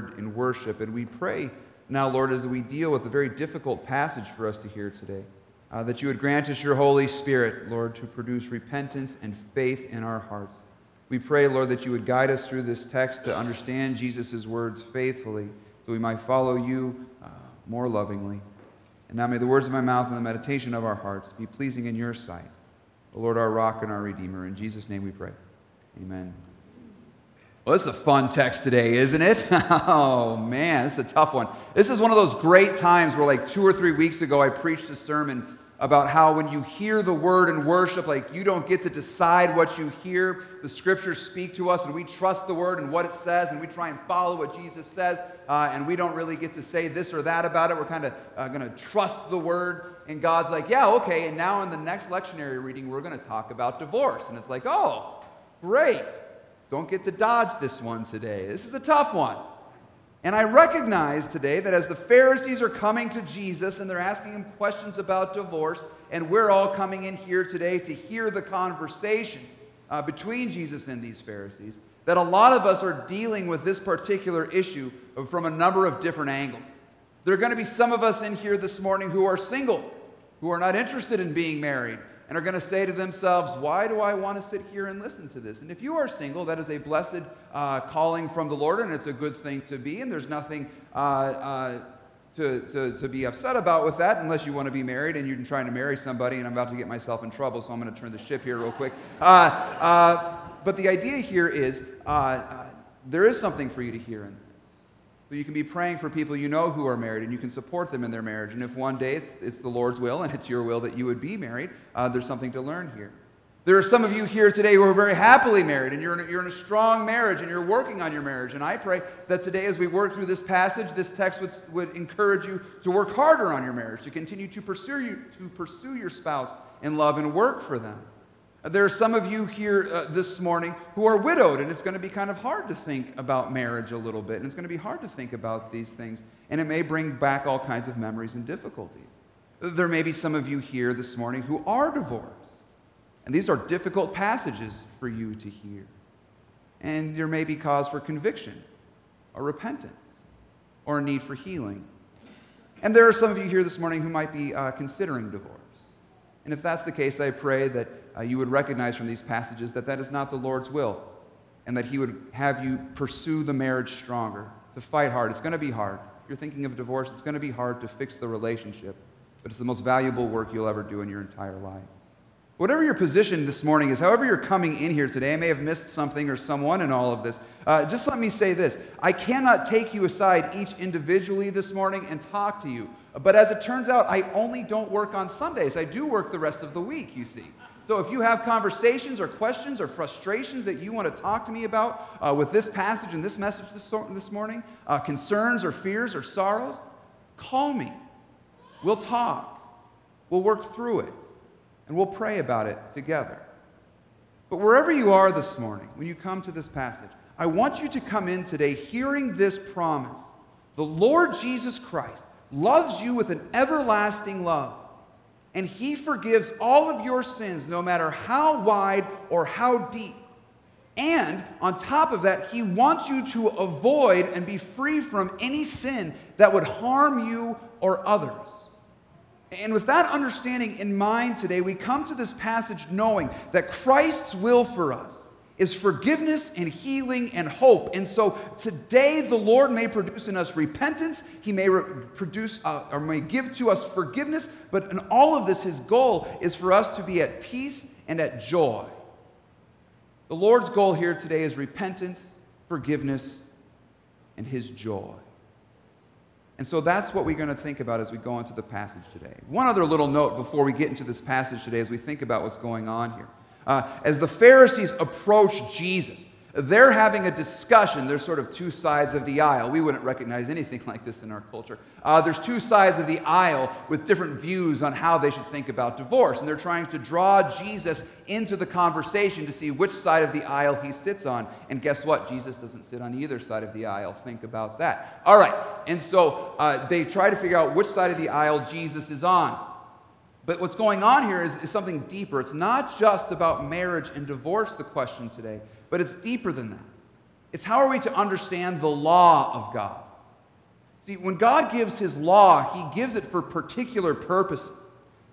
word in worship. And we pray now, Lord, as we deal with a very difficult passage for us to hear today, uh, that you would grant us your Holy Spirit, Lord, to produce repentance and faith in our hearts. We pray, Lord, that you would guide us through this text to understand Jesus' words faithfully, so we might follow you uh, more lovingly. And now may the words of my mouth and the meditation of our hearts be pleasing in your sight. The Lord, our rock and our redeemer. In Jesus' name we pray. Amen. Well, this is a fun text today, isn't it? oh, man, this is a tough one. This is one of those great times where, like, two or three weeks ago, I preached a sermon about how when you hear the word in worship, like, you don't get to decide what you hear. The scriptures speak to us, and we trust the word and what it says, and we try and follow what Jesus says, uh, and we don't really get to say this or that about it. We're kind of uh, going to trust the word and God's like, yeah, okay. And now in the next lectionary reading, we're going to talk about divorce. And it's like, oh, great. Don't get to dodge this one today. This is a tough one. And I recognize today that as the Pharisees are coming to Jesus and they're asking him questions about divorce, and we're all coming in here today to hear the conversation uh, between Jesus and these Pharisees, that a lot of us are dealing with this particular issue from a number of different angles. There are going to be some of us in here this morning who are single who are not interested in being married and are going to say to themselves, Why do I want to sit here and listen to this? And if you are single, that is a blessed uh, calling from the Lord, and it's a good thing to be, and there's nothing uh, uh, to, to, to be upset about with that unless you want to be married and you're trying to marry somebody, and I'm about to get myself in trouble, so I'm going to turn the ship here real quick. Uh, uh, but the idea here is uh, there is something for you to hear in so you can be praying for people you know who are married and you can support them in their marriage. And if one day it's the Lord's will and it's your will that you would be married, uh, there's something to learn here. There are some of you here today who are very happily married and you're in, a, you're in a strong marriage and you're working on your marriage. And I pray that today, as we work through this passage, this text would, would encourage you to work harder on your marriage, to continue to pursue, you, to pursue your spouse in love and work for them. There are some of you here uh, this morning who are widowed, and it's going to be kind of hard to think about marriage a little bit, and it's going to be hard to think about these things, and it may bring back all kinds of memories and difficulties. There may be some of you here this morning who are divorced, and these are difficult passages for you to hear. And there may be cause for conviction, or repentance, or a need for healing. And there are some of you here this morning who might be uh, considering divorce. And if that's the case, I pray that uh, you would recognize from these passages that that is not the Lord's will, and that He would have you pursue the marriage stronger, to fight hard. It's going to be hard. If you're thinking of divorce, it's going to be hard to fix the relationship, but it's the most valuable work you'll ever do in your entire life. Whatever your position this morning is, however you're coming in here today, I may have missed something or someone in all of this. Uh, just let me say this I cannot take you aside each individually this morning and talk to you. But as it turns out, I only don't work on Sundays. I do work the rest of the week, you see. So if you have conversations or questions or frustrations that you want to talk to me about uh, with this passage and this message this, this morning, uh, concerns or fears or sorrows, call me. We'll talk. We'll work through it. And we'll pray about it together. But wherever you are this morning, when you come to this passage, I want you to come in today hearing this promise. The Lord Jesus Christ loves you with an everlasting love and he forgives all of your sins, no matter how wide or how deep. And on top of that, he wants you to avoid and be free from any sin that would harm you or others. And with that understanding in mind today, we come to this passage knowing that Christ's will for us is forgiveness and healing and hope. And so today, the Lord may produce in us repentance. He may re- produce uh, or may give to us forgiveness. But in all of this, His goal is for us to be at peace and at joy. The Lord's goal here today is repentance, forgiveness, and His joy. And so that's what we're going to think about as we go into the passage today. One other little note before we get into this passage today as we think about what's going on here. Uh, as the Pharisees approach Jesus, they're having a discussion. There's sort of two sides of the aisle. We wouldn't recognize anything like this in our culture. Uh, there's two sides of the aisle with different views on how they should think about divorce. And they're trying to draw Jesus into the conversation to see which side of the aisle he sits on. And guess what? Jesus doesn't sit on either side of the aisle. Think about that. All right. And so uh, they try to figure out which side of the aisle Jesus is on. But what's going on here is, is something deeper. It's not just about marriage and divorce, the question today, but it's deeper than that. It's how are we to understand the law of God? See, when God gives his law, he gives it for particular purposes.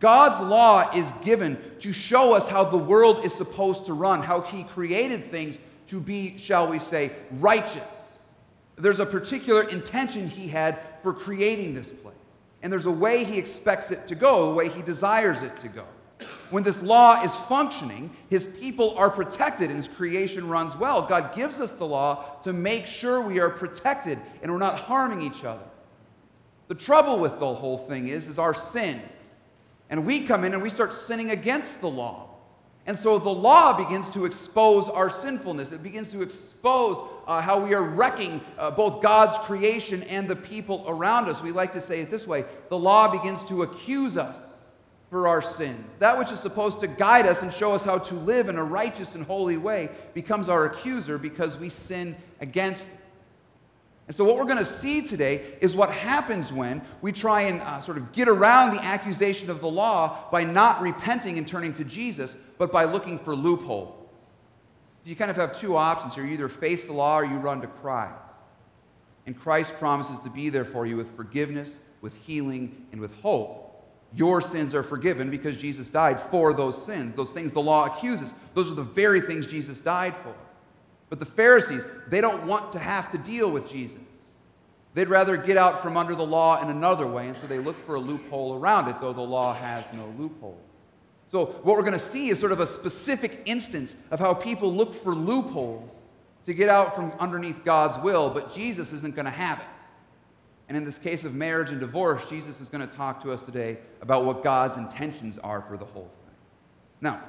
God's law is given to show us how the world is supposed to run, how he created things to be, shall we say, righteous. There's a particular intention he had for creating this place. And there's a way he expects it to go, a way he desires it to go. When this law is functioning, his people are protected and his creation runs well. God gives us the law to make sure we are protected and we're not harming each other. The trouble with the whole thing is, is our sin. And we come in and we start sinning against the law. And so the law begins to expose our sinfulness. It begins to expose uh, how we are wrecking uh, both God's creation and the people around us. We like to say it this way the law begins to accuse us for our sins. That which is supposed to guide us and show us how to live in a righteous and holy way becomes our accuser because we sin against. And so, what we're going to see today is what happens when we try and uh, sort of get around the accusation of the law by not repenting and turning to Jesus, but by looking for loopholes. So you kind of have two options here you either face the law or you run to Christ. And Christ promises to be there for you with forgiveness, with healing, and with hope your sins are forgiven because Jesus died for those sins. Those things the law accuses, those are the very things Jesus died for. But the Pharisees, they don't want to have to deal with Jesus. They'd rather get out from under the law in another way, and so they look for a loophole around it, though the law has no loophole. So, what we're going to see is sort of a specific instance of how people look for loopholes to get out from underneath God's will, but Jesus isn't going to have it. And in this case of marriage and divorce, Jesus is going to talk to us today about what God's intentions are for the whole thing. Now,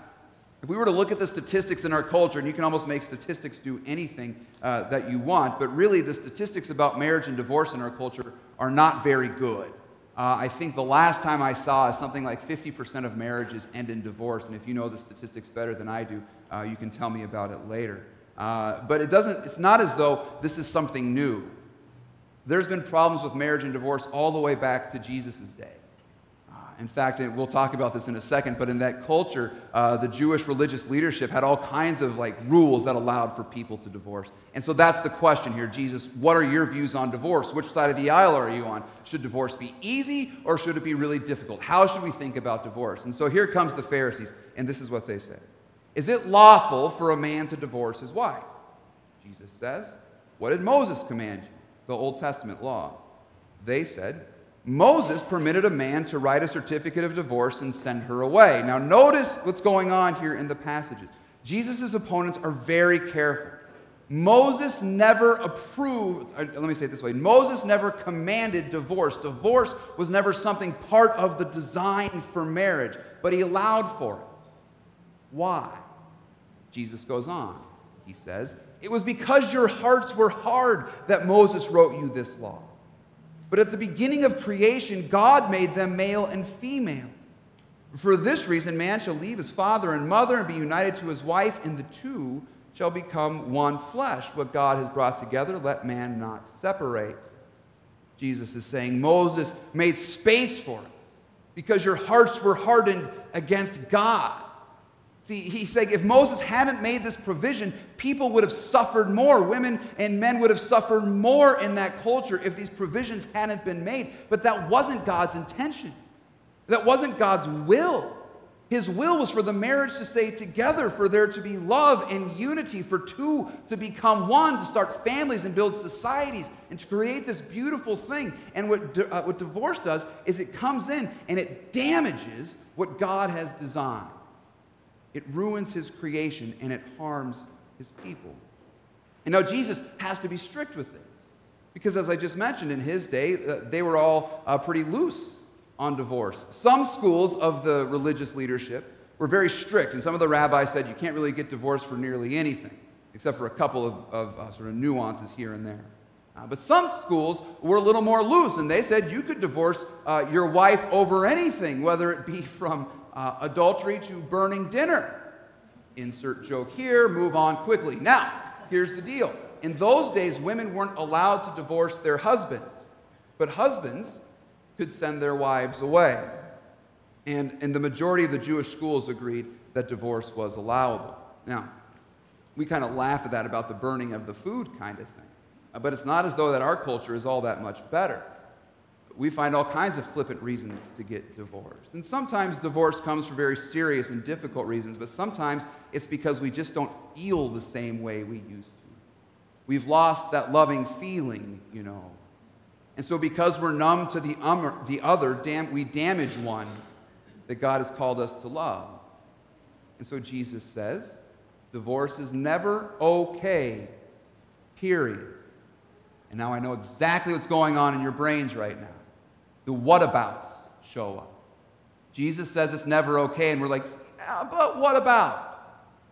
if we were to look at the statistics in our culture, and you can almost make statistics do anything uh, that you want, but really the statistics about marriage and divorce in our culture are not very good. Uh, I think the last time I saw is something like 50% of marriages end in divorce. And if you know the statistics better than I do, uh, you can tell me about it later. Uh, but it doesn't, it's not as though this is something new. There's been problems with marriage and divorce all the way back to Jesus' day. In fact, we'll talk about this in a second, but in that culture, uh, the Jewish religious leadership had all kinds of like rules that allowed for people to divorce. And so that's the question here, Jesus. What are your views on divorce? Which side of the aisle are you on? Should divorce be easy or should it be really difficult? How should we think about divorce? And so here comes the Pharisees, and this is what they say: Is it lawful for a man to divorce his wife? Jesus says, What did Moses command you? the Old Testament law. They said, Moses permitted a man to write a certificate of divorce and send her away. Now, notice what's going on here in the passages. Jesus' opponents are very careful. Moses never approved, uh, let me say it this way Moses never commanded divorce. Divorce was never something part of the design for marriage, but he allowed for it. Why? Jesus goes on. He says, it was because your hearts were hard that Moses wrote you this law. But at the beginning of creation, God made them male and female. For this reason, man shall leave his father and mother and be united to his wife, and the two shall become one flesh. What God has brought together, let man not separate. Jesus is saying Moses made space for it because your hearts were hardened against God. See, he's saying if Moses hadn't made this provision, people would have suffered more. Women and men would have suffered more in that culture if these provisions hadn't been made. But that wasn't God's intention. That wasn't God's will. His will was for the marriage to stay together, for there to be love and unity, for two to become one, to start families and build societies, and to create this beautiful thing. And what, uh, what divorce does is it comes in and it damages what God has designed. It ruins his creation and it harms his people. And now Jesus has to be strict with this. Because, as I just mentioned, in his day, uh, they were all uh, pretty loose on divorce. Some schools of the religious leadership were very strict, and some of the rabbis said you can't really get divorced for nearly anything, except for a couple of, of uh, sort of nuances here and there. Uh, but some schools were a little more loose, and they said you could divorce uh, your wife over anything, whether it be from uh, adultery to burning dinner. Insert joke here, move on quickly. Now, here's the deal. In those days, women weren't allowed to divorce their husbands, but husbands could send their wives away. And, and the majority of the Jewish schools agreed that divorce was allowable. Now, We kind of laugh at that about the burning of the food kind of thing. But it's not as though that our culture is all that much better. We find all kinds of flippant reasons to get divorced. And sometimes divorce comes for very serious and difficult reasons, but sometimes it's because we just don't feel the same way we used to. We've lost that loving feeling, you know. And so, because we're numb to the, um, the other, dam- we damage one that God has called us to love. And so, Jesus says, divorce is never okay, period. And now I know exactly what's going on in your brains right now. The whatabouts show up. Jesus says it's never okay, and we're like, yeah, but what about?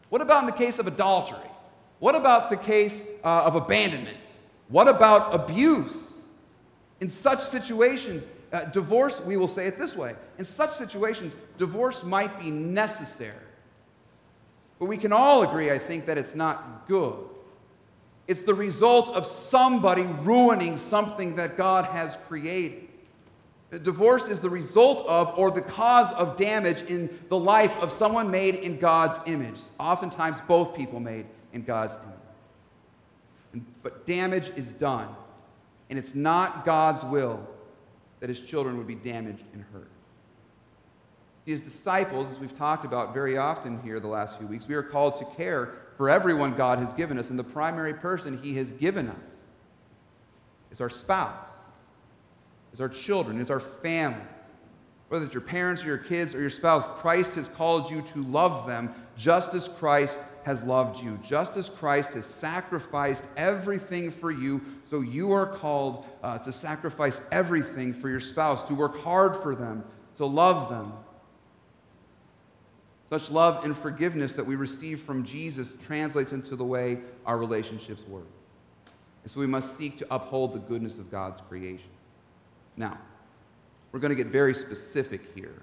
What about in the case of adultery? What about the case uh, of abandonment? What about abuse? In such situations, uh, divorce, we will say it this way in such situations, divorce might be necessary. But we can all agree, I think, that it's not good. It's the result of somebody ruining something that God has created. Divorce is the result of or the cause of damage in the life of someone made in God's image. Oftentimes, both people made in God's image. But damage is done, and it's not God's will that his children would be damaged and hurt. As disciples, as we've talked about very often here the last few weeks, we are called to care for everyone God has given us, and the primary person he has given us is our spouse is our children, is our family. Whether it's your parents or your kids or your spouse, Christ has called you to love them just as Christ has loved you, just as Christ has sacrificed everything for you. So you are called uh, to sacrifice everything for your spouse, to work hard for them, to love them. Such love and forgiveness that we receive from Jesus translates into the way our relationships work. And so we must seek to uphold the goodness of God's creation. Now, we're going to get very specific here.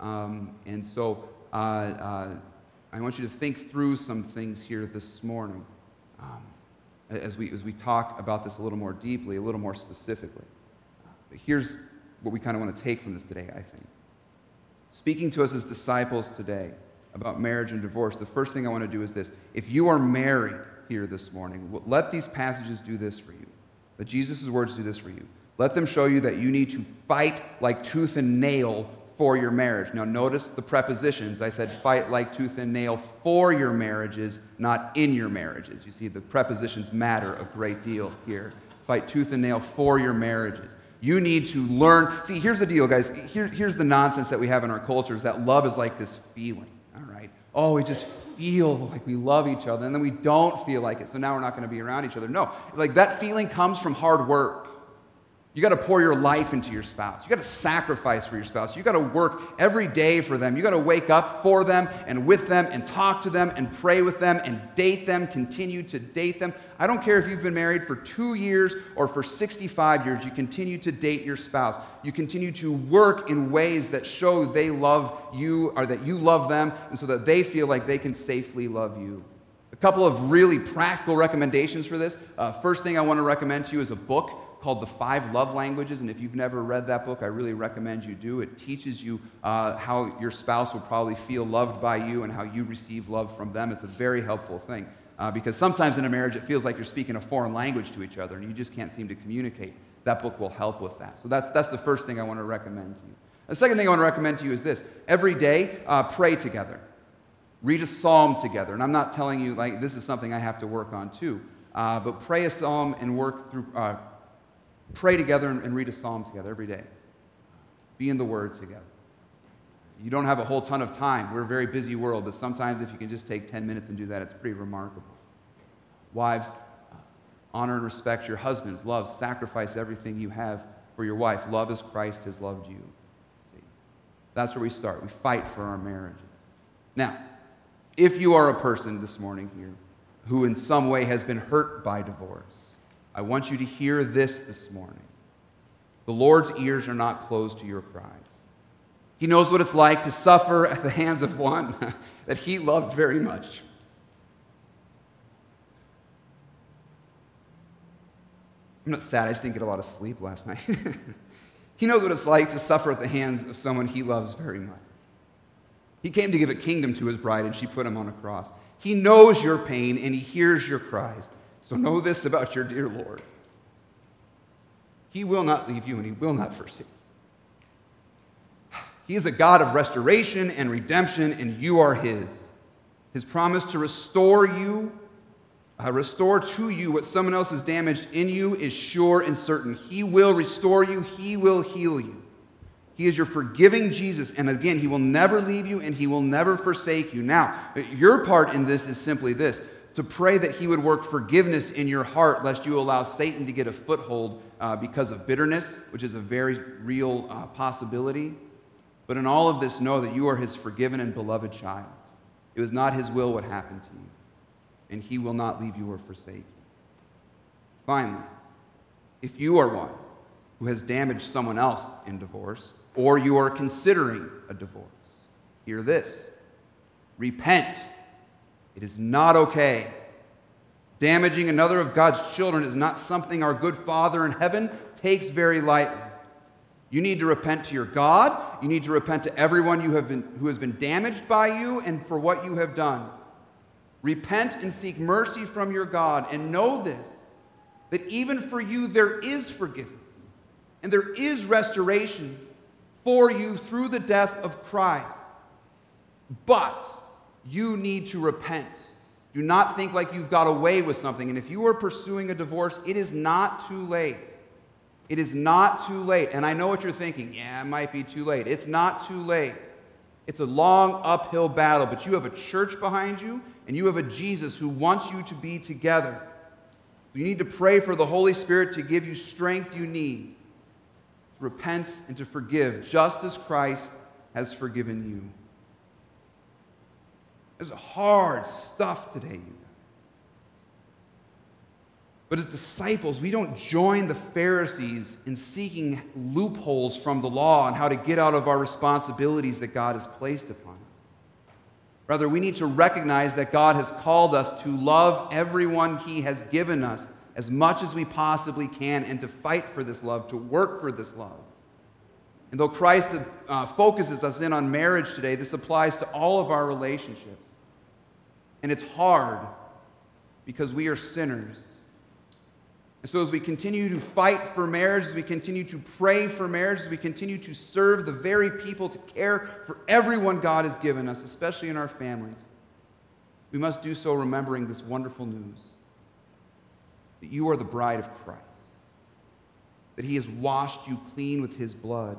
Um, and so uh, uh, I want you to think through some things here this morning um, as, we, as we talk about this a little more deeply, a little more specifically. But here's what we kind of want to take from this today, I think. Speaking to us as disciples today about marriage and divorce, the first thing I want to do is this. If you are married here this morning, let these passages do this for you. Let Jesus' words do this for you. Let them show you that you need to fight like tooth and nail for your marriage. Now, notice the prepositions. I said fight like tooth and nail for your marriages, not in your marriages. You see, the prepositions matter a great deal here. Fight tooth and nail for your marriages. You need to learn. See, here's the deal, guys. Here, here's the nonsense that we have in our culture is that love is like this feeling, all right? Oh, we just feel like we love each other, and then we don't feel like it, so now we're not going to be around each other. No, like that feeling comes from hard work. You got to pour your life into your spouse. You got to sacrifice for your spouse. You got to work every day for them. You got to wake up for them and with them and talk to them and pray with them and date them, continue to date them. I don't care if you've been married for two years or for 65 years, you continue to date your spouse. You continue to work in ways that show they love you or that you love them and so that they feel like they can safely love you. A couple of really practical recommendations for this. Uh, first thing I want to recommend to you is a book called The Five Love Languages. And if you've never read that book, I really recommend you do. It teaches you uh, how your spouse will probably feel loved by you and how you receive love from them. It's a very helpful thing. Uh, because sometimes in a marriage it feels like you're speaking a foreign language to each other and you just can't seem to communicate. That book will help with that. So that's, that's the first thing I want to recommend to you. The second thing I want to recommend to you is this every day, uh, pray together. Read a psalm together. And I'm not telling you, like, this is something I have to work on too. Uh, but pray a psalm and work through, uh, Pray together and read a psalm together every day. Be in the Word together. You don't have a whole ton of time. We're a very busy world, but sometimes if you can just take 10 minutes and do that, it's pretty remarkable. Wives, honor and respect your husbands. Love, sacrifice everything you have for your wife. Love as Christ has loved you. See? That's where we start. We fight for our marriage. Now, if you are a person this morning here who in some way has been hurt by divorce, I want you to hear this this morning. The Lord's ears are not closed to your cries. He knows what it's like to suffer at the hands of one that he loved very much. I'm not sad, I just didn't get a lot of sleep last night. he knows what it's like to suffer at the hands of someone he loves very much. He came to give a kingdom to his bride, and she put him on a cross. He knows your pain and He hears your cries. So know this about your dear Lord He will not leave you and He will not forsake you. He is a God of restoration and redemption, and you are His. His promise to restore you, uh, restore to you what someone else has damaged in you is sure and certain. He will restore you, He will heal you. He is your forgiving Jesus. And again, He will never leave you and He will never forsake you. Now, your part in this is simply this to pray that He would work forgiveness in your heart, lest you allow Satan to get a foothold uh, because of bitterness, which is a very real uh, possibility. But in all of this, know that you are His forgiven and beloved child. It was not His will what happened to you, and He will not leave you or forsake you. Finally, if you are one who has damaged someone else in divorce, or you are considering a divorce, hear this repent. It is not okay. Damaging another of God's children is not something our good Father in heaven takes very lightly. You need to repent to your God. You need to repent to everyone you have been, who has been damaged by you and for what you have done. Repent and seek mercy from your God, and know this that even for you there is forgiveness and there is restoration for you through the death of Christ. But you need to repent. Do not think like you've got away with something. And if you are pursuing a divorce, it is not too late. It is not too late. And I know what you're thinking. Yeah, it might be too late. It's not too late. It's a long uphill battle, but you have a church behind you, and you have a Jesus who wants you to be together. You need to pray for the Holy Spirit to give you strength you need repent and to forgive, just as Christ has forgiven you. It's hard stuff today, you guys. But as disciples, we don't join the Pharisees in seeking loopholes from the law and how to get out of our responsibilities that God has placed upon us. Rather, we need to recognize that God has called us to love everyone He has given us as much as we possibly can and to fight for this love, to work for this love. And though Christ uh, focuses us in on marriage today, this applies to all of our relationships. And it's hard because we are sinners. And so, as we continue to fight for marriage, as we continue to pray for marriage, as we continue to serve the very people, to care for everyone God has given us, especially in our families, we must do so remembering this wonderful news that you are the bride of Christ, that He has washed you clean with His blood.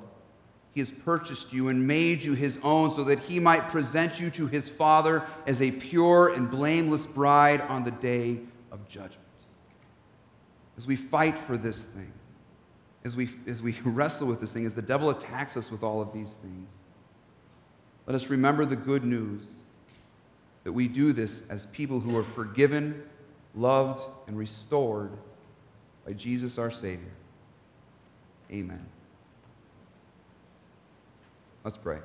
He has purchased you and made you His own so that He might present you to His Father as a pure and blameless bride on the day of judgment. As we fight for this thing, as we, as we wrestle with this thing, as the devil attacks us with all of these things, let us remember the good news that we do this as people who are forgiven loved, and restored by Jesus our Savior. Amen. Let's pray.